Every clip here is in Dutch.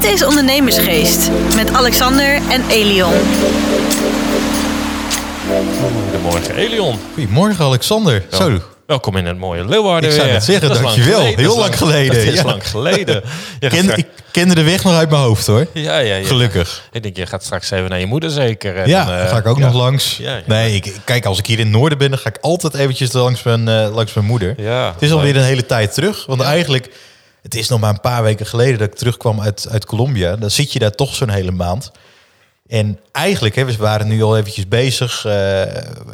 Dit is Ondernemersgeest met Alexander en Elion. Goedemorgen Elion. Goedemorgen Alexander. Zo, Welkom in het mooie Leeuwarden ik zou het zeggen, Dat dankjewel. geleden. Heel lang geleden. Dat is Ja. lang geleden. Je gaat ken, straks- ik kende de weg nog uit mijn hoofd hoor. ja, ja, ja. Gelukkig. Ik denk, je gaat straks even naar je moeder zeker. En Ja, dan, eh, ga ik ook ja. nog langs. Ja, ja. Nee, ik, kijk, als ik hier in het noorden ben, dan ga ik altijd eventjes langs mijn, eh, langs mijn moeder. Ja, het is alweer een hele tijd terug. Want eigenlijk, het is nog maar een paar weken geleden dat ik terugkwam uit, uit Colombia. Dan zit je daar toch zo'n hele maand. En eigenlijk, hè, we waren nu al eventjes bezig. eh,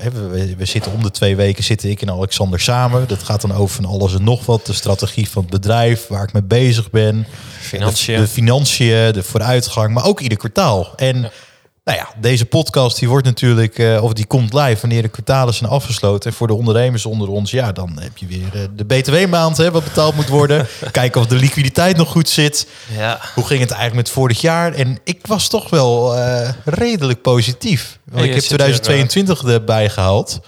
we, we zitten om de twee weken, zitten ik en Alexander samen. Dat gaat dan over van alles en nog wat. De strategie van het bedrijf, waar ik mee bezig ben. Financiën. De, de financiën, de vooruitgang, maar ook ieder kwartaal. En nou ja, deze podcast die wordt natuurlijk, eh, of die komt live wanneer de kwartalen zijn afgesloten. En voor de ondernemers onder ons, ja, dan heb je weer eh, de BTW-maand, hè, wat betaald moet worden. Kijken of de liquiditeit nog goed zit. Ja. Hoe ging het eigenlijk met vorig jaar? En ik was toch wel eh, redelijk positief. Want ik heb zit hier, 2022 erbij gehaald.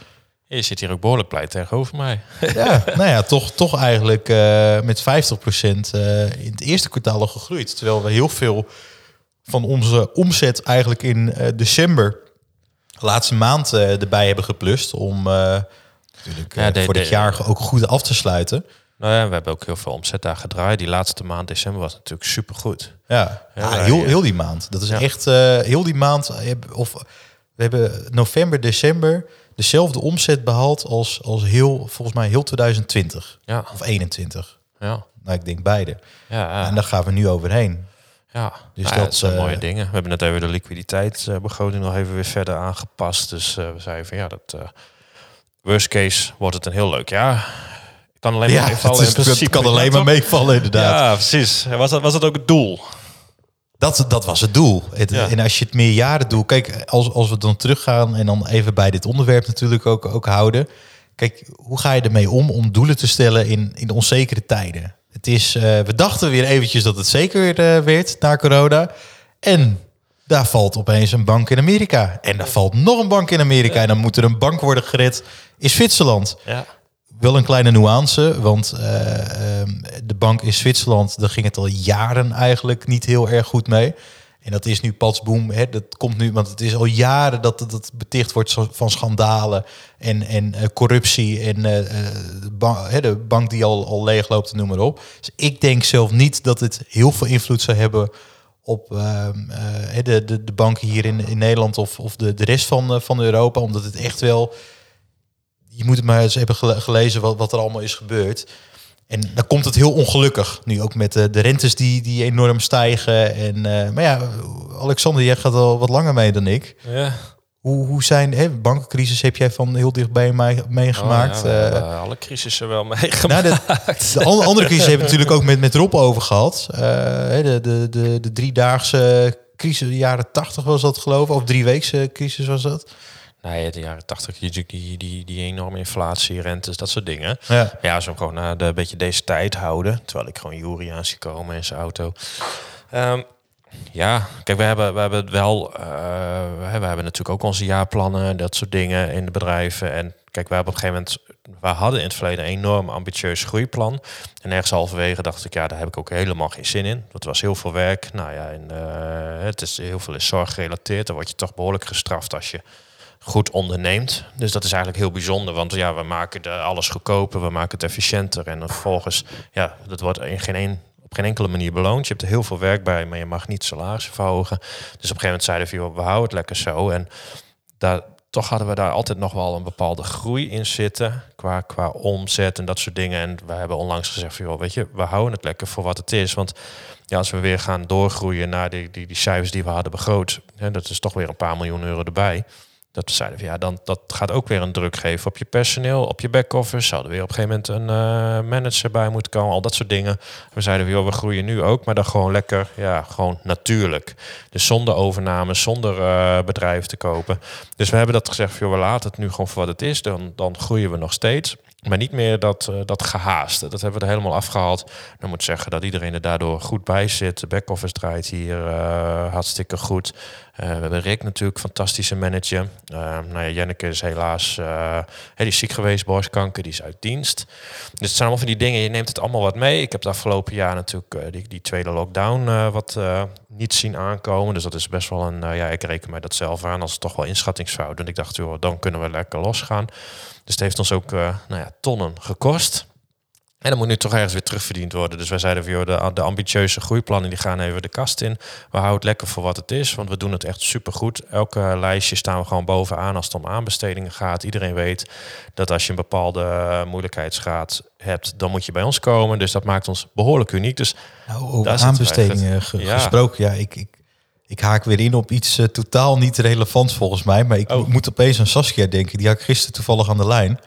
Je zit hier ook behoorlijk blij tegenover mij. Ja, nou ja, toch, toch eigenlijk met 50% eh, in het eerste kwartaal al gegroeid. Terwijl we heel veel van onze omzet eigenlijk in eh, december, laatste maand, eh, erbij hebben geplust. Om eh, natuurlijk Ja, de- voor dit de- jaar ook goed af te sluiten. Nou ja, we hebben ook heel veel omzet daar gedraaid. Die laatste maand december was natuurlijk supergoed. Ja, Ja, ja, heel, heel die maand. Dat is Ja. echt heel die maand. Of we hebben november, december dezelfde omzet behaald als, als heel, volgens mij heel 2020 Ja, of 21. ja, Nou, ik denk beide. ja. ja. En daar gaan we nu overheen. Ja, Dus dus dat, dat zijn eh, mooie dingen. We hebben net even de liquiditeitsbegroting nog even weer verder aangepast. Dus eh, we zeiden van ja, dat eh, worst case wordt het een heel leuk jaar. Ik kan alleen maar Ja, meevallen. het, principe. kan alleen maar meevallen inderdaad. Ja, precies. Was dat, was dat ook het doel? Dat, dat was het doel. Het- Ja. En als je het meerjaren doel... Kijk, als, als we dan teruggaan en dan even bij dit onderwerp natuurlijk ook, ook houden. Kijk, hoe ga je ermee om om doelen te stellen in, in onzekere tijden? Het is, eh, we dachten weer eventjes dat het zeker eh, werd na corona. En daar valt opeens een bank in Amerika. En daar valt nog een bank in Amerika. En dan moet er een bank worden gered in Zwitserland. Ja. Wel een kleine nuance, want eh, ehm, de bank in Zwitserland, daar ging het al jaren eigenlijk niet heel erg goed mee. En dat is nu patsboom. Hè, dat komt nu, want het is al jaren dat dat beticht wordt van schandalen en, en eh, corruptie en eh, eh, hè, de bank die al, al leegloopt, noem maar op. Dus ik denk zelf niet dat het heel veel invloed zou hebben op ehm, eh, de, de, de banken hier in, in Nederland of, of de, de rest van, van Europa, omdat het echt wel je moet het maar eens hebben gele- gelezen wat, wat er allemaal is gebeurd. En dan komt het heel ongelukkig. Nu ook met de, de rentes die, die enorm stijgen. En, eh, maar ja, Alexander, jij gaat al wat langer mee dan ik. ja. Hoe, hoe zijn hè, bankencrisis heb jij van heel dichtbij meegemaakt? Oh, ja, Eh, alle crisissen wel meegemaakt. nou, de, de an- andere crisis hebben we natuurlijk ook met, met Rob over gehad. Eh, de, de, de, de driedaagse crisis, de jaren tachtig was dat geloof ik. Of drieweekse crisis was dat. Nee, de jaren tachtig, die, die, die, enorme inflatie, rentes, dat soort dingen. Ja. Ja, zo gewoon naar de, een beetje deze tijd houden. Terwijl ik gewoon Jury aan zie komen in zijn auto. Ehm, ja, kijk, we hebben, we hebben het wel. eh, we hebben natuurlijk ook onze jaarplannen, dat soort dingen in de bedrijven. En kijk, we hebben op een gegeven moment. We hadden in het verleden een enorm ambitieus groeiplan. En ergens halverwege dacht ik, ja, daar heb ik ook helemaal geen zin in. Dat was heel veel werk. Nou ja, en, eh, het is heel veel is zorggerelateerd. Dan word je toch behoorlijk gestraft als je goed onderneemt. Dus dat is eigenlijk heel bijzonder, want ja, we maken de, alles goedkoper, we maken het efficiënter en vervolgens, ja, dat wordt in geen een, op geen enkele manier beloond. Je hebt er heel veel werk bij, maar je mag niet salarissen verhogen. Dus op een gegeven moment zeiden we, we houden het lekker zo. En daar, toch hadden we daar altijd nog wel een bepaalde groei in zitten qua, qua omzet en dat soort dingen. En we hebben onlangs gezegd, joh, weet je, we houden het lekker voor wat het is, want ja, als we weer gaan doorgroeien naar die, die, die cijfers die we hadden begroot, hè, dat is toch weer een paar miljoen euro erbij. Dat we zeiden van ja, dan, dat gaat ook weer een druk geven op je personeel, op je back-office. Zouden weer op een gegeven moment een eh, manager bij moeten komen, al dat soort dingen. We zeiden van joh, we groeien nu ook, maar dan gewoon lekker, ja, gewoon natuurlijk. Dus zonder overname, zonder eh bedrijf te kopen. Dus we hebben dat gezegd joh, we laten het nu gewoon voor wat het is. Dan, dan groeien we nog steeds. Maar niet meer dat, eh, dat gehaaste. Dat hebben we er helemaal afgehaald. Dan moet zeggen dat iedereen er daardoor goed bij zit. De back-office draait hier eh, hartstikke goed. we hebben Rick natuurlijk, fantastische manager. Uh, nou ja, is helaas uh, ziek geweest, borstkanker, die is uit dienst. Dus het zijn allemaal van die dingen, je neemt het allemaal wat mee. Ik heb het afgelopen jaar natuurlijk die, die tweede lockdown wat niet zien aankomen. Dus dat is best wel een, ja, ik reken mij dat zelf aan als toch wel inschattingsfout. En ik dacht, joh, dan kunnen we lekker losgaan. Dus het heeft ons ook nou ja, tonnen gekost. En dan moet nu toch ergens weer terugverdiend worden. Dus wij zeiden van, joh, de, de ambitieuze groeiplannen die gaan even de kast in. We houden het lekker voor wat het is, want we doen het echt supergoed. Elke lijstje staan we gewoon bovenaan als het om aanbestedingen gaat. Iedereen weet dat als je een bepaalde moeilijkheidsgraad hebt, dan moet je bij ons komen. Dus dat maakt ons behoorlijk uniek. Dus nou, over aanbestedingen gesproken, ja, ik, ik, ik haak weer in op iets uh, totaal niet relevant volgens mij. Maar ik oh. moet opeens aan Saskia denken. Die had ik gisteren toevallig aan de lijn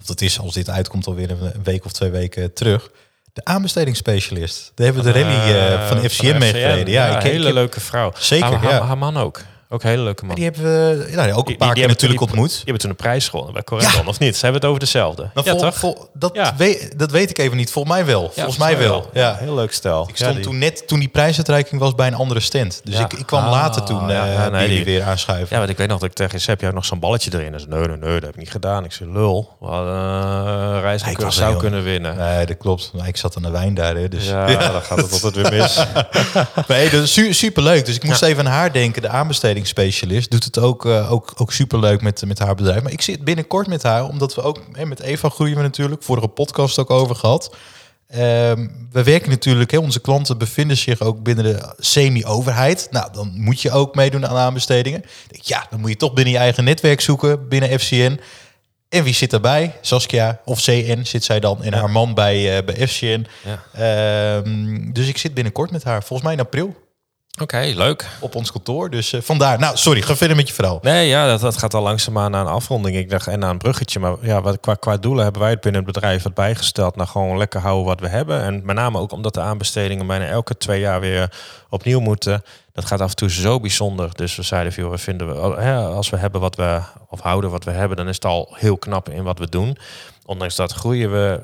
of dat is als dit uitkomt alweer een week of twee weken terug. De aanbestedingsspecialist. Daar hebben we de rally uh, van FCM meegereden. Ja, hele leuke vrouw. Zeker, haar, ja. haar man ook. Ook een hele leuke man. Die hebben we nou, ook een paar keer natuurlijk ontmoet. Die hebben toen een prijs gewonnen bij Corendon, of niet? Ze hebben het over dezelfde. Nou, ja, toch? dat, weet, dat weet ik even niet. Volgens mij wel. Volgens mij wel. Ja. Heel leuk stel. Ik stond toen net toen die prijsuitreiking was bij een andere stand. Dus ik, ik kwam ah, later toen uh, nee, die, weer aanschuiven. Ja, want ik weet nog dat ik tegen heb jij nog zo'n balletje erin? Dus nee, nee, nee, dat heb ik niet gedaan. Ik zei lul. We hadden uh, reis nee, zou kunnen winnen. Nee, dat klopt. Maar ik zat aan de wijn daar, hè, dus ja, dan gaat het altijd weer mis. nee, dat is super leuk. Dus ik moest even aan haar denken, de aanbestedingsspecialist doet het ook, uh, ook, ook superleuk met, met haar bedrijf. Maar ik zit binnenkort met haar, omdat we ook hè, met Eva groeien we natuurlijk. Vorige podcast ook over gehad. Ehm, we werken natuurlijk, hè, onze klanten bevinden zich ook binnen de semi-overheid. Nou, dan moet je ook meedoen aan aanbestedingen. Ja, dan moet je toch binnen je eigen netwerk zoeken, binnen FCN. En wie zit daarbij? Saskia of CN zit zij dan en haar man bij, uh, bij FCN. Ja. Ehm, dus ik zit binnenkort met haar, volgens mij in april. Oké, leuk. Op ons kantoor. Dus uh, vandaar. Nou, sorry, ga verder met je verhaal. Nee, ja, dat, dat gaat al langzaamaan naar een afronding. Ik dacht, en naar een bruggetje. Maar ja, wat, qua, qua doelen hebben wij het binnen het bedrijf wat bijgesteld. Nou, gewoon lekker houden wat we hebben. En met name ook omdat de aanbestedingen bijna elke twee jaar weer opnieuw moeten. Dat gaat af en toe zo bijzonder. Dus we zeiden veel, we vinden we, als we hebben wat we, of houden wat we hebben, dan is het al heel knap in wat we doen ondanks dat groeien we.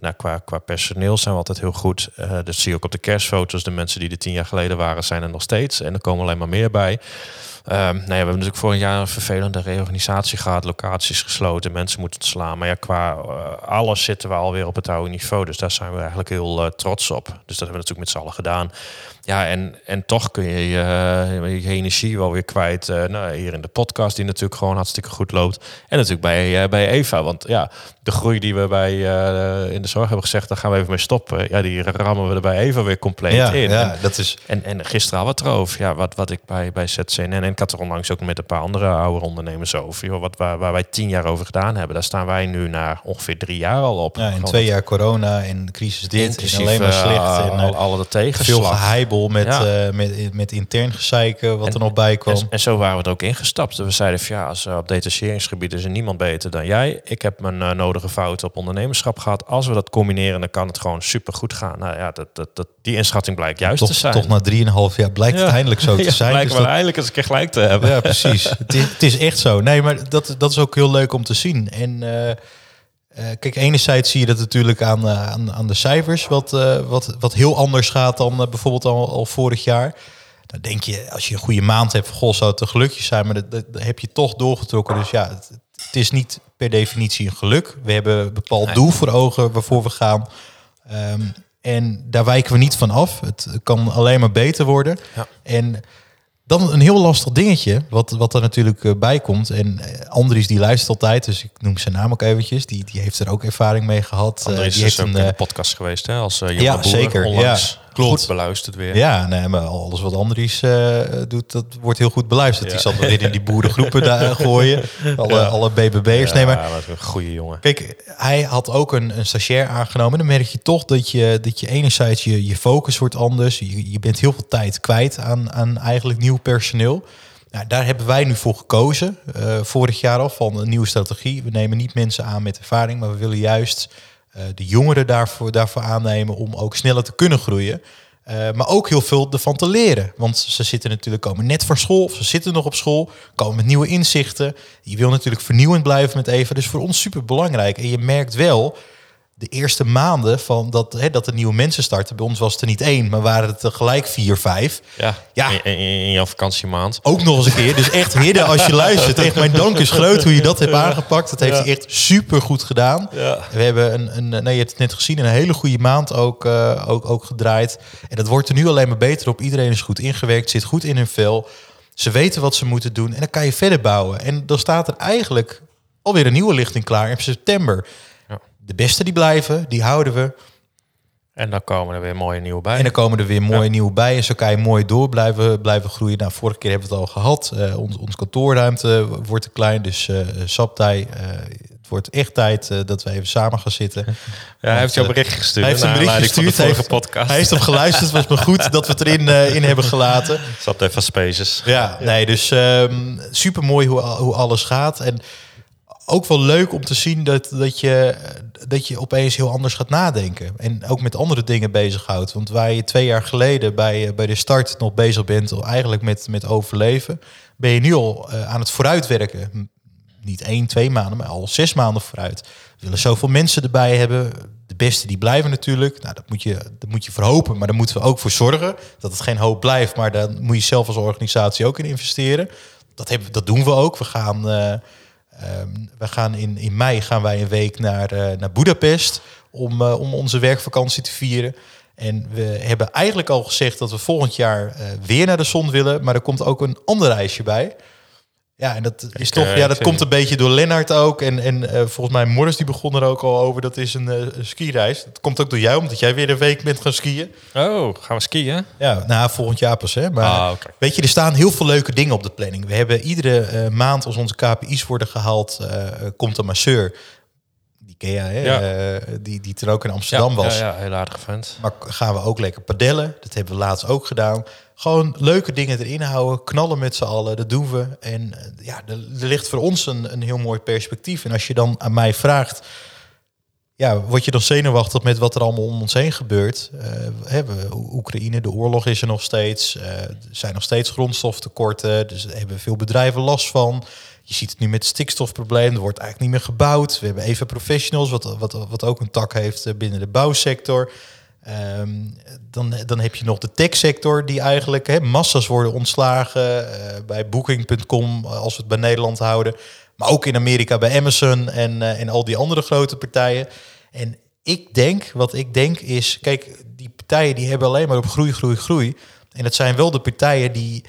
Uh, qua, qua personeel zijn we altijd heel goed. Uh, dat zie je ook op de kerstfoto's. De mensen die er tien jaar geleden waren, zijn er nog steeds. En er komen alleen maar meer bij. Um, nou ja, we hebben natuurlijk voor een jaar een vervelende reorganisatie gehad, locaties gesloten, mensen moeten slaan. Maar ja, qua uh, alles zitten we alweer op het oude niveau. Dus daar zijn we eigenlijk heel uh, trots op. Dus dat hebben we natuurlijk met z'n allen gedaan. Ja, en, en toch kun je je, je energie wel weer kwijt. Uh, nou, hier in de podcast, die natuurlijk gewoon hartstikke goed loopt. En natuurlijk bij, bij Eva. Want ja, de groei die we bij in de zorg hebben gezegd, daar gaan we even mee stoppen. Ja, die rammen we er bij Eva weer compleet ja, in. Ja, dat is... en, en gisteren al wat erover. Ja, wat, wat ik bij, bij ZCNN ik had er onlangs ook met een paar andere oude ondernemers over. Joh, wat, waar, waar wij tien jaar over gedaan hebben, daar staan wij nu na ongeveer drie jaar al op. Ja, in twee jaar corona en crisis dit. en alleen maar slecht. Uh, en al, alle tegenslag. Veel geheibel met, ja. uh, met, met intern gezeiken wat en, er nog bij kwam. En, en, zo waren we er ook ingestapt. We zeiden van ja, als, op detacheringsgebied is er niemand beter dan jij. Ik heb mijn uh, nodige fouten op ondernemerschap gehad. Als we dat combineren, dan kan het gewoon super goed gaan. Nou ja, dat, dat, dat, die inschatting blijkt juist toch, te zijn. Toch na drieënhalf jaar blijkt het eindelijk zo te zijn. Blijkt dus wel dat... eindelijk eens een keer gelijk te hebben. Ja, precies. het, is, het, is, echt zo. Nee, maar dat, dat is ook heel leuk om te zien. En uh, kijk, enerzijds zie je dat natuurlijk aan, uh, aan, aan de cijfers, wat, wat, wat heel anders gaat dan bijvoorbeeld al, al vorig jaar. Dan denk je, als je een goede maand hebt, goh, zou het een gelukje zijn, maar dat, dat, dat heb je toch doorgetrokken. Dus ja, het, het, is niet per definitie een geluk. We hebben een bepaald nee. doel voor ogen waarvoor we gaan. Um, en daar wijken we niet van af. Het kan alleen maar beter worden. Ja. En dan een heel lastig dingetje, wat, wat er natuurlijk uh, bij komt. En uh, Andries die luistert altijd, dus ik noem zijn naam ook eventjes. Die, die heeft er ook ervaring mee gehad. Andries uh, die is heeft ook een, in de podcast geweest, hè? Als jonge ja, boer, zeker. Onlangs. Ja. Klopt. Goed beluisterd weer. Ja, nee, maar alles wat Andries uh, doet, dat wordt heel goed beluisterd. Ja. Die zal weer in die boerengroepen daar gooien. Alle, ja. alle BBB'ers. Ja, nee, maar, een goede jongen. Kijk, hij had ook een, een stagiair aangenomen. Dan merk je toch dat je, dat je enerzijds je, je focus wordt anders. Je, je bent heel veel tijd kwijt aan, aan eigenlijk nieuw personeel. Nou, daar hebben wij nu voor gekozen, uh, vorig jaar al, van een nieuwe strategie. We nemen niet mensen aan met ervaring, maar we willen juist de jongeren daarvoor, daarvoor aannemen om ook sneller te kunnen groeien. Uh, maar ook heel veel ervan te leren. Want ze zitten natuurlijk komen net van school, of ze zitten nog op school, komen met nieuwe inzichten. Je wil natuurlijk vernieuwend blijven met Eva. Dus voor ons super belangrijk. En je merkt wel de eerste maanden van dat, hè, dat de nieuwe mensen starten. Bij ons was het er niet één, maar waren het tegelijk vier, vijf. Ja, Ja. In, in, in jouw vakantiemaand. Ook nog eens een keer. Dus echt, Hidde, als je luistert, echt mijn dank is groot hoe je dat hebt aangepakt. Dat heeft Ja. hij echt super goed gedaan. Ja. We hebben een, een, nee, je hebt het net gezien, een hele goede maand ook, eh, ook, ook gedraaid. En dat wordt er nu alleen maar beter op. Iedereen is goed ingewerkt, zit goed in hun vel. Ze weten wat ze moeten doen en dan kan je verder bouwen. En dan staat er eigenlijk alweer een nieuwe lichting klaar in september. De beste die blijven, die houden we. En dan komen er weer mooie nieuwe bij. En dan komen er weer mooie nieuwe bij. En zo kan je mooi door blijven, blijven groeien. Nou, vorige keer hebben we het al gehad. Eh ons, ons kantoorruimte wordt te klein. Dus eh Saptij, het wordt echt tijd dat we even samen gaan zitten. ja, hij heeft jou eh, bericht gestuurd. Hij heeft een bericht van gestuurd. de heeft, podcast. hij heeft hem geluisterd. Het was maar goed dat we het erin in hebben gelaten. Zat even Spaces. Ja, nee, dus super mooi hoe, hoe alles gaat. En ook wel leuk om te zien dat, dat, je, dat je opeens heel anders gaat nadenken. En ook met andere dingen bezighoudt. Want waar je twee jaar geleden bij, eh, bij de start nog bezig bent, eigenlijk met, met overleven, ben je nu al eh, aan het vooruitwerken. Niet één, twee maanden, maar al zes maanden vooruit. We willen zoveel mensen erbij hebben. De beste die blijven natuurlijk. Nou, dat moet je, dat moet je verhopen, maar daar moeten we ook voor zorgen. Dat het geen hoop blijft, maar daar moet je zelf als organisatie ook in investeren. Dat, hebben, dat doen we ook. We gaan, eh, ehm, we gaan in, in mei gaan wij een week naar, eh naar Budapest om, eh, om onze werkvakantie te vieren. En we hebben eigenlijk al gezegd dat we volgend jaar eh, weer naar de zon willen. Maar er komt ook een ander reisje bij. Ja, en dat is Ik, toch, eh, ja, dat komt een beetje door Lennart ook. En, en eh, volgens mij Morris die begon er ook al over. Dat is een, een skireis. Dat komt ook door jou, omdat jij weer een week bent gaan skiën. Oh, gaan we skiën? Ja, nou, volgend jaar pas, hè. Maar Ah, weet je, er staan heel veel leuke dingen op de planning. We hebben iedere maand als onze KPI's worden gehaald, eh, eh, komt een masseur. Hè, Ja. eh, die, die er ook in Amsterdam ja, was. Ja, ja, heel aardig vent. Maar gaan we ook lekker padellen. Dat hebben we laatst ook gedaan. Gewoon leuke dingen erin houden. Knallen met z'n allen. Dat doen we. En eh, ja, er, er ligt voor ons een, een heel mooi perspectief. En als je dan aan mij vraagt... Ja, word je dan zenuwachtig met wat er allemaal om ons heen gebeurt? We hebben Oekraïne, de oorlog is er nog steeds. Er zijn nog steeds grondstoftekorten. Dus daar hebben veel bedrijven last van. Je ziet het nu met het stikstofprobleem. Er wordt eigenlijk niet meer gebouwd. We hebben even professionals, wat, wat, wat ook een tak heeft eh, binnen de bouwsector. Ehm, dan, dan heb je nog de techsector die eigenlijk massa's worden ontslagen eh, bij Booking.com eh, als we het bij Nederland houden, maar ook in Amerika bij Amazon en, en al die andere grote partijen. En ik denk, wat ik denk is, kijk, die partijen die hebben alleen maar op groei, groei, groei. En het zijn wel de partijen die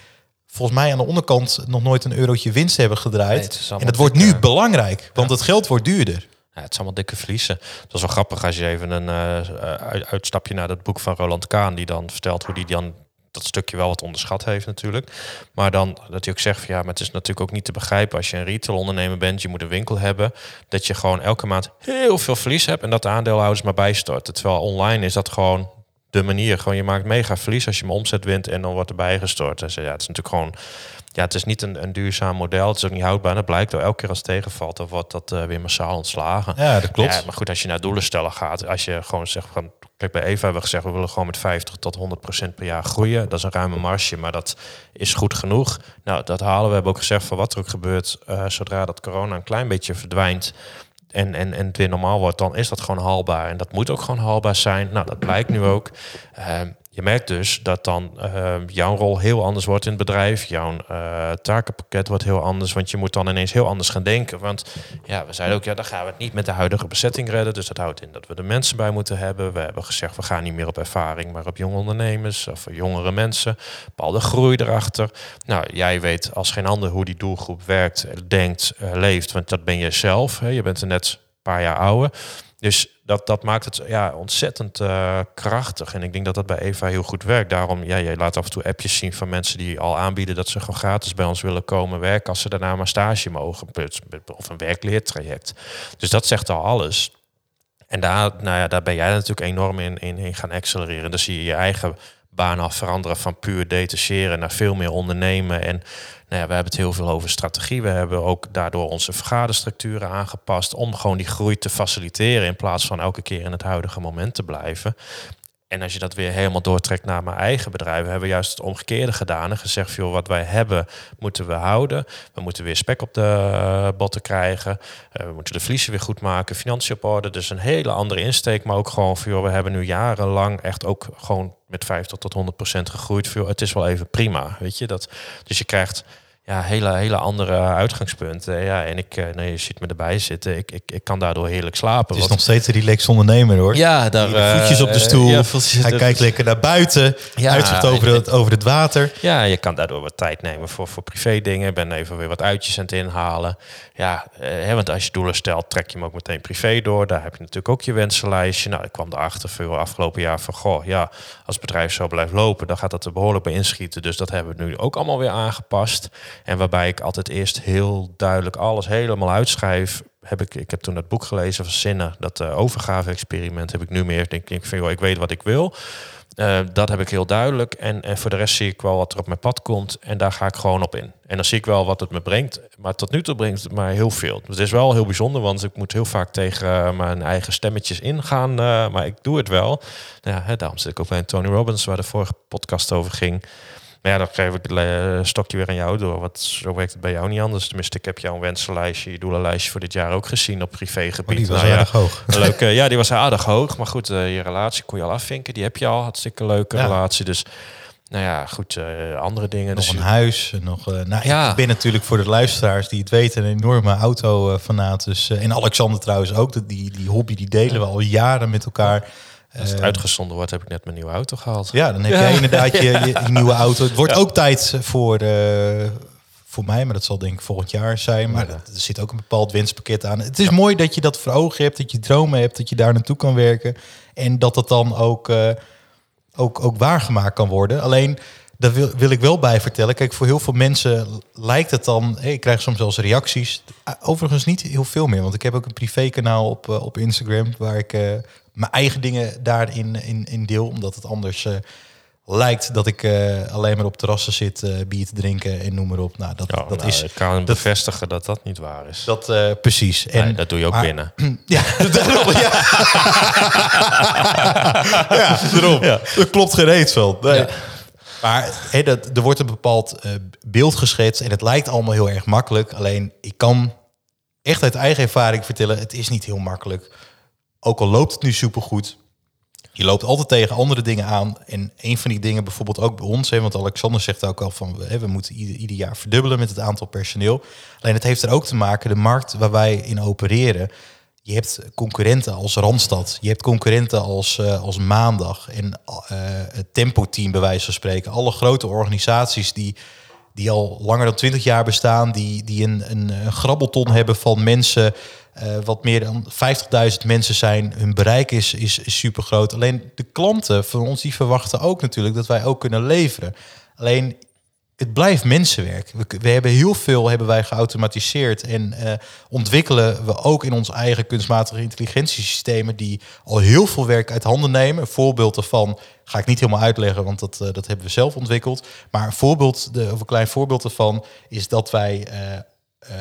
volgens mij aan de onderkant nog nooit een eurotje winst hebben gedraaid. Nee, en het wordt nu belangrijk, want het geld wordt duurder. Ja, het is allemaal dikke verliezen. Dat is wel grappig als je even een eh, uit- uitstapje naar dat boek van Roland Kaan, die dan vertelt hoe die dan dat stukje wel wat onderschat heeft natuurlijk. Maar dan dat hij ook zegt van ja, maar het is natuurlijk ook niet te begrijpen als je een retailondernemer bent, je moet een winkel hebben, dat je gewoon elke maand heel veel verlies hebt en dat de aandeelhouders maar bijstorten. Terwijl online is dat gewoon de manier. Gewoon je maakt mega verlies als je mijn omzet wint en dan wordt er bijgestort. Dus ja, het is natuurlijk gewoon ja, het is niet een, een duurzaam model. Het is ook niet houdbaar. En dat blijkt wel elke keer als het tegenvalt, dan wordt dat eh, weer massaal ontslagen. Ja, dat klopt. Ja, maar goed, als je naar doelen stellen gaat, als je gewoon zegt van. Kijk, bij Eva hebben we gezegd, we willen gewoon met 50 tot 100 procent per jaar groeien. Dat is een ruime marge, maar dat is goed genoeg. Nou, dat halen we. We hebben ook gezegd van wat er ook gebeurt, eh, zodra dat corona een klein beetje verdwijnt. En, en, en het weer normaal wordt, dan is dat gewoon haalbaar. En dat moet ook gewoon haalbaar zijn. Nou, dat blijkt nu ook. Ehm, je merkt dus dat dan ehm, jouw rol heel anders wordt in het bedrijf. Jouw eh, takenpakket wordt heel anders. Want je moet dan ineens heel anders gaan denken. Want ja, we zeiden ook, ja, dan gaan we het niet met de huidige bezetting redden. Dus dat houdt in dat we de mensen bij moeten hebben. We hebben gezegd, we gaan niet meer op ervaring, maar op jonge ondernemers of jongere mensen. Bepaalde groei erachter. Nou, jij weet als geen ander hoe die doelgroep werkt, denkt, eh, leeft. Want dat ben je zelf. Hè. Je bent er net een paar jaar ouder. Dus dat, dat maakt het ja, ontzettend eh, krachtig. En ik denk dat dat bij Eva heel goed werkt. Daarom, ja, jij laat af en toe appjes zien van mensen die al aanbieden dat ze gewoon gratis bij ons willen komen werken als ze daarna maar stage mogen. Of een werkleertraject. Dus dat zegt al alles. En daar, nou ja, daar ben jij natuurlijk enorm in, in, gaan accelereren. Dan zie je je eigen baan al veranderen van puur detacheren naar veel meer ondernemen. En nou ja, we hebben het heel veel over strategie. We hebben ook daardoor onze vergaderstructuren aangepast om gewoon die groei te faciliteren in plaats van elke keer in het huidige moment te blijven. En als je dat weer helemaal doortrekt naar mijn eigen bedrijf, hebben we juist het omgekeerde gedaan en gezegd: joh, wat wij hebben, moeten we houden. We moeten weer spek op de uh, botten krijgen. Uh, we moeten de vliezen weer goed maken, financiën op orde. Dus een hele andere insteek, maar ook gewoon voor joh, we hebben nu jarenlang echt ook gewoon met 50 tot 100 procent gegroeid. Voor, het is wel even prima, weet je dat. Dus je krijgt ja, hele, hele andere uitgangspunten. Ja, en ik, nee, je ziet me erbij zitten. Ik, ik, ik kan daardoor heerlijk slapen. Het is nog steeds een relaxed ondernemer hoor. Ja, daar uh, voetjes op de stoel. Ja, Hij kijkt lekker naar buiten. Ja, uitzicht over het, over het water. Ja, je kan daardoor wat tijd nemen voor, voor privé dingen. Ik ben even weer wat uitjes aan het inhalen. Ja, eh, hè, want als je doelen stelt, trek je hem ook meteen privé door. Daar heb je natuurlijk ook je wensenlijstje. Nou, ik kwam erachter veel afgelopen jaar van... goh, ja, als het bedrijf zo blijft lopen... dan gaat dat er behoorlijk bij inschieten. Dus dat hebben we nu ook allemaal weer aangepast. En waarbij ik altijd eerst heel duidelijk alles helemaal uitschrijf. Heb ik, ik heb toen dat boek gelezen van Zinnen, dat uh, overgave-experiment heb ik nu meer. Denk ik, van, joh, ik weet wat ik wil. Uh, dat heb ik heel duidelijk. En, en voor de rest zie ik wel wat er op mijn pad komt. En daar ga ik gewoon op in. En dan zie ik wel wat het me brengt. Maar tot nu toe brengt het mij heel veel. Dus het is wel heel bijzonder, want ik moet heel vaak tegen uh, mijn eigen stemmetjes ingaan. Maar ik doe het wel. Nou hè, daarom zit ik ook bij Tony Robbins, waar de vorige podcast over ging. Maar ja, dan geef ik het stokje weer aan jou door. Want zo werkt het bij jou niet anders. Tenminste, ik heb jouw wensenlijstje, je doelenlijstje voor dit jaar ook gezien op privégebied. Oh, die was nou, aardig ja, hoog. Leuke, ja, die was aardig hoog. Maar goed, uh, je relatie kon je al afvinken. Die heb je al. Hartstikke leuke ja. relatie. Dus nou ja, goed, uh, andere dingen. Nog dus, een huis. Nog, uh, nou, ja. Ik ben natuurlijk voor de luisteraars die het weten een enorme auto-fanaat. Dus, en Alexander trouwens ook. Die, die hobby die delen we al jaren met elkaar. Als het uitgezonden wordt, heb ik net mijn nieuwe auto gehaald. Ja, dan heb jij inderdaad je, je, je, nieuwe auto. Het wordt ook tijd voor, uh, voor mij, maar dat zal denk ik volgend jaar zijn. Maar ja. er zit ook een bepaald wenspakket aan. Het is ja. mooi dat je dat voor ogen hebt, dat je dromen hebt, dat je daar naartoe kan werken. En dat dat dan ook, uh, ook, ook waargemaakt kan worden. Alleen, daar wil, wil ik wel bij vertellen. Kijk, voor heel veel mensen lijkt het dan... Hey, ik krijg soms zelfs reacties. Overigens niet heel veel meer. Want ik heb ook een privékanaal op, uh, op Instagram... waar ik uh, mijn eigen dingen daarin in, in deel. Omdat het anders uh, lijkt dat ik uh, alleen maar op terrassen zit, uh, bier te drinken en noem maar op. Nou, dat, ja, dat nou, is. Ik kan dat, bevestigen dat dat niet waar is. Dat precies. En nee, dat doe je ook maar, binnen. Ja, daarom, ja. ja, daarom. Ja. Dat klopt geen van. Nee. Ja. Maar he, dat, er wordt een bepaald beeld geschetst en het lijkt allemaal heel erg makkelijk. Alleen ik kan echt uit eigen ervaring vertellen, het is niet heel makkelijk. Ook al loopt het nu supergoed, je loopt altijd tegen andere dingen aan. En een van die dingen bijvoorbeeld ook bij ons, hè, want Alexander zegt ook al van hè, we moeten ieder, jaar verdubbelen met het aantal personeel. Alleen het heeft er ook te maken, de markt waar wij in opereren. Je hebt concurrenten als Randstad, je hebt concurrenten als, uh, als Maandag en uh, het Tempo-team bij wijze van spreken. Alle grote organisaties die, die al langer dan twintig jaar bestaan, die, die een, een, grabbelton hebben van mensen. Uh, wat meer dan 50.000 mensen zijn. Hun bereik is, is, is super groot. Alleen de klanten van ons die verwachten ook natuurlijk dat wij ook kunnen leveren. Alleen het blijft mensenwerk. We, hebben heel veel hebben wij geautomatiseerd en uh, ontwikkelen we ook in ons eigen kunstmatige intelligentiesystemen die al heel veel werk uit handen nemen. Een voorbeeld daarvan ga ik niet helemaal uitleggen, want dat, uh, dat hebben we zelf ontwikkeld. Maar een voorbeeld, de, of een klein voorbeeld daarvan is dat wij uh,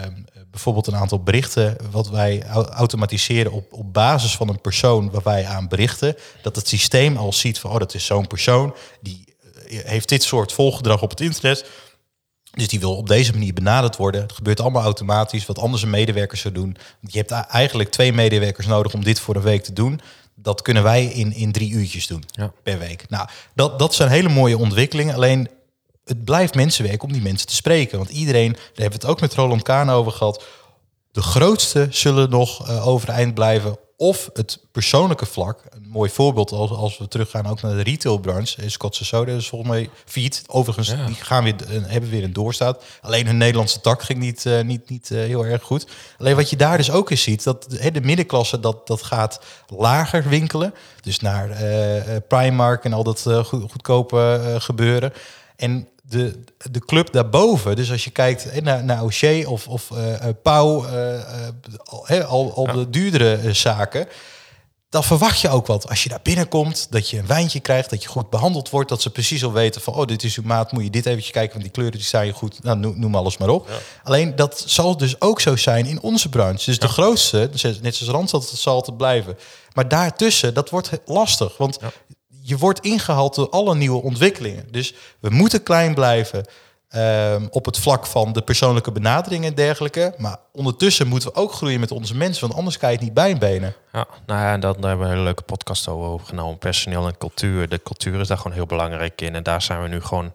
Um, bijvoorbeeld een aantal berichten wat wij automatiseren op, op basis van een persoon waar wij aan berichten, dat het systeem al ziet van oh dat is zo'n persoon die heeft dit soort volgedrag op het internet. Dus die wil op deze manier benaderd worden. Het gebeurt allemaal automatisch, wat anders een medewerker zou doen. Je hebt eigenlijk twee medewerkers nodig om dit voor een week te doen. Dat kunnen wij in, in drie uurtjes doen ja. per week. Nou, dat, dat zijn hele mooie ontwikkelingen. Alleen het blijft mensenwerk om die mensen te spreken. Want iedereen, daar hebben we het ook met Roland Kaan over gehad. De grootste zullen nog uh, overeind blijven. Of het persoonlijke vlak. Een mooi voorbeeld als, als we teruggaan ook naar de retailbranche. Scotse Soda is volgens mij fiet. Overigens, ja. die gaan weer, uh, hebben weer een doorstaat. Alleen hun Nederlandse tak ging niet, uh, niet, niet uh, heel erg goed. Alleen wat je daar dus ook eens ziet, dat he, de middenklasse dat, dat gaat lager winkelen. Dus naar Primark en al dat goed, goedkope gebeuren. En de, de club daarboven, dus als je kijkt naar, naar O'Shea of, of uh, Pauw, uh, uh, al, al ja. de duurdere zaken, dan verwacht je ook wat. Als je daar binnenkomt, dat je een wijntje krijgt, dat je goed behandeld wordt, dat ze precies al weten van, oh, dit is uw maat, moet je dit eventjes kijken, want die kleuren die staan je goed, nou, noem, alles maar op. Ja. Alleen dat zal dus ook zo zijn in onze branche. Dus ja. de grootste, net zoals Randstad, dat zal altijd blijven. Maar daartussen, dat wordt lastig, want je wordt ingehaald door alle nieuwe ontwikkelingen. Dus we moeten klein blijven ehm, op het vlak van de persoonlijke benadering en dergelijke. Maar ondertussen moeten we ook groeien met onze mensen, want anders kan je het niet bijbenen. Ja, nou ja, dat, daar hebben we een hele leuke podcast over opgenomen. Personeel en cultuur. De cultuur is daar gewoon heel belangrijk in. En daar zijn we nu gewoon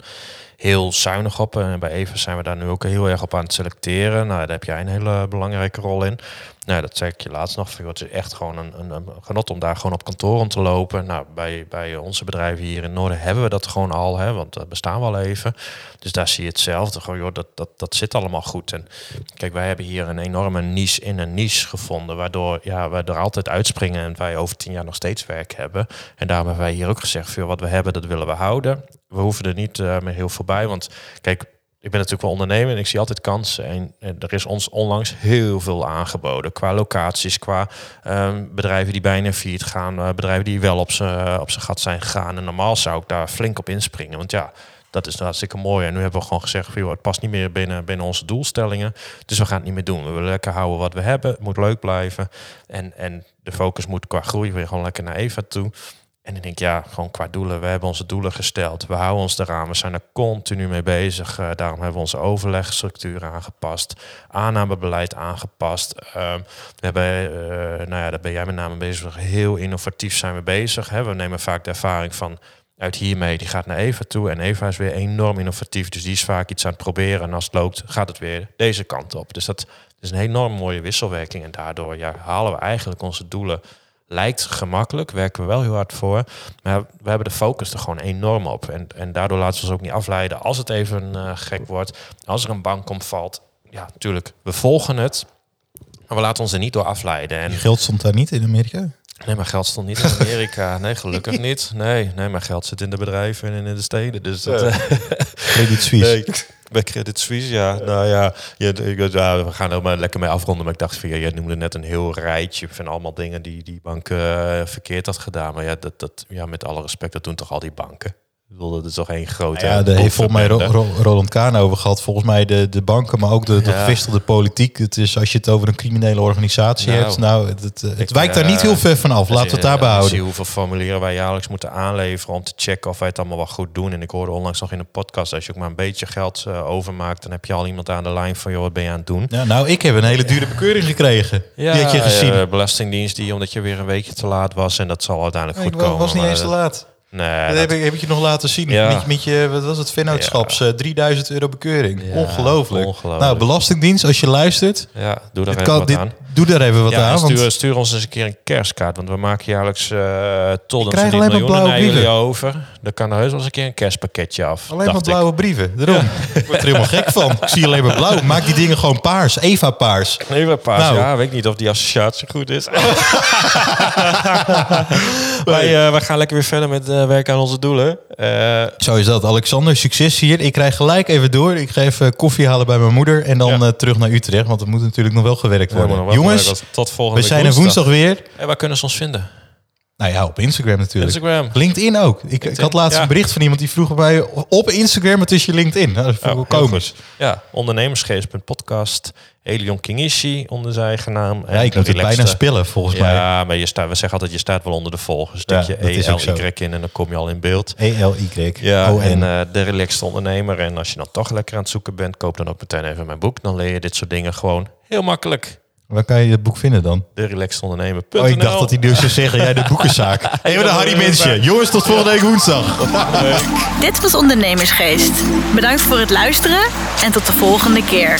heel zuinig op. En bij Even zijn we daar nu ook heel erg op aan het selecteren. Nou, daar heb jij een hele belangrijke rol in. Nou, dat zei ik je laatst nog. Het is echt gewoon een, een, genot om daar gewoon op kantoor om te lopen. Nou, bij, bij onze bedrijven hier in Noorden hebben we dat gewoon al, hè, want dat bestaan we al even. Dus daar zie je hetzelfde. Gewoon, joh, dat, dat, dat zit allemaal goed. En kijk, wij hebben hier een enorme niche in een niche gevonden, waardoor ja, wij er altijd uitspringen en wij over tien jaar nog steeds werk hebben. En daarom hebben wij hier ook gezegd, veel wat we hebben, dat willen we houden. We hoeven er niet uh, meer heel voorbij, want kijk, ik ben natuurlijk wel ondernemer en ik zie altijd kansen. En, er is ons onlangs heel veel aangeboden. Qua locaties, qua um, bedrijven die bijna failliet gaan. Uh, bedrijven die wel op zijn op gat zijn gegaan. En normaal zou ik daar flink op inspringen. Want ja, dat is hartstikke mooi. En nu hebben we gewoon gezegd, joh, het past niet meer binnen, binnen onze doelstellingen. Dus we gaan het niet meer doen. We willen lekker houden wat we hebben. Het moet leuk blijven. En, en de focus moet qua groei weer gewoon lekker naar Eva toe. En ik denk, ja, gewoon qua doelen. We hebben onze doelen gesteld. We houden ons eraan. We zijn er continu mee bezig. Uh, daarom hebben we onze overlegstructuur aangepast. Aannamebeleid aangepast. Uh, we hebben, uh, nou ja, daar ben jij met name bezig. Heel innovatief zijn we bezig. We nemen vaak de ervaring van uit hiermee. Die gaat naar Eva toe. En Eva is weer enorm innovatief. Dus die is vaak iets aan het proberen. En als het loopt, gaat het weer deze kant op. Dus dat is een enorm mooie wisselwerking. En daardoor ja, halen we eigenlijk onze doelen lijkt gemakkelijk, werken we wel heel hard voor. Maar we hebben de focus er gewoon enorm op. En, en daardoor laten we ons ook niet afleiden als het even uh, gek wordt. Als er een bank omvalt, ja, natuurlijk, we volgen het. Maar we laten ons er niet door afleiden. En Je geld stond daar niet in Amerika? Nee, mijn geld stond niet in Amerika. Nee, gelukkig niet. Nee, nee, mijn geld zit in de bedrijven en in de steden. Dus dat, ja. Credit Suisse. Nee, bij Credit Suisse, ja. Nou ja, ja, ja, we gaan er maar lekker mee afronden. Maar ik dacht van, ja, jij noemde net een heel rijtje van allemaal dingen die die banken uh, verkeerd had gedaan. Maar ja, dat, dat, ja, met alle respect, dat doen toch al die banken? Ik bedoel, dat is toch één grote... Ja, daar heeft volgens mij Ro Ro Roland Kaan over gehad. Volgens mij de, de banken, maar ook de, de ja. politiek. Het is als je het over een criminele organisatie nou, hebt. Nou, het, het, het wijkt uh, daar niet heel ver van af. Laten we het daarbij houden. zie hoeveel formulieren wij jaarlijks moeten aanleveren om te checken of wij het allemaal wel goed doen. En ik hoorde onlangs nog in een podcast, als je ook maar een beetje geld uh, overmaakt, dan heb je al iemand aan de lijn van, joh, wat ben je aan het doen? Ja, nou, ik heb een hele dure bekeuring gekregen. Ja, die had je gezien. Uh, belastingdienst die, omdat je weer een weekje te laat was. En dat zal uiteindelijk goed komen. Ik was niet eens te laat. Nee, dat, heb, ik, heb ik je nog laten zien. Ja. Met, met, je, wat was het, vennootschaps, ja. 3000 euro bekeuring. Ja, ongelooflijk. ongelooflijk. Nou, Belastingdienst, als je luistert. Ja, doe daar even kan, wat dit, aan. Doe daar even wat ja, aan. Stuur, want... stuur, ons eens een keer een kerstkaart. Want we maken jaarlijks uh, tot een miljoenen naar jullie over. Dan kan er heus wel eens een keer een kerstpakketje af. Alleen maar blauwe ik. brieven. Daarom. ik word er helemaal gek van. Ik zie alleen maar blauw. Maak die dingen gewoon paars. Eva paars. Eva paars, nou. ja. Weet ik niet of die associatie goed is. wij, uh, wij gaan lekker weer verder met uh, werken aan onze doelen. Uh, Zo is dat, Alexander. Succes hier. Ik krijg gelijk even door. Ik ga even koffie halen bij mijn moeder. En dan ja. terug naar Utrecht. Want er moet natuurlijk nog wel gewerkt worden. Ja, Jongens, tot volgende we zijn er woensdag weer. En waar kunnen ze ons vinden? Nou ja, op Instagram natuurlijk. Instagram. LinkedIn ook. Ik, LinkedIn. ik had laatst ja. een bericht van iemand die vroeg bij op Instagram, het is je LinkedIn. Nou, dat vond ik oh. Ja, ondernemersgeest.podcast. Elion Kingishi onder zijn eigen naam. Ja, ik moet het bijna spillen volgens ja, mij. Ja, maar je staat, we zeggen altijd, je staat wel onder de volgers. Stuk je E-L-Y in en dan kom je al in beeld. E-L-Y. Ja, oh, en uh, de relaxed ondernemer. En als je dan toch lekker aan het zoeken bent, koop dan ook meteen even mijn boek. Dan leer je dit soort dingen gewoon heel makkelijk. Waar kan je het boek vinden dan? De relaxed ondernemer. Oh, ik dacht dat hij nu zou zeggen, jij de boekenzaak. Even de Harry Mensje. Jongens, tot volgende week woensdag. Dit was Ondernemersgeest. Bedankt voor het luisteren en tot de volgende keer.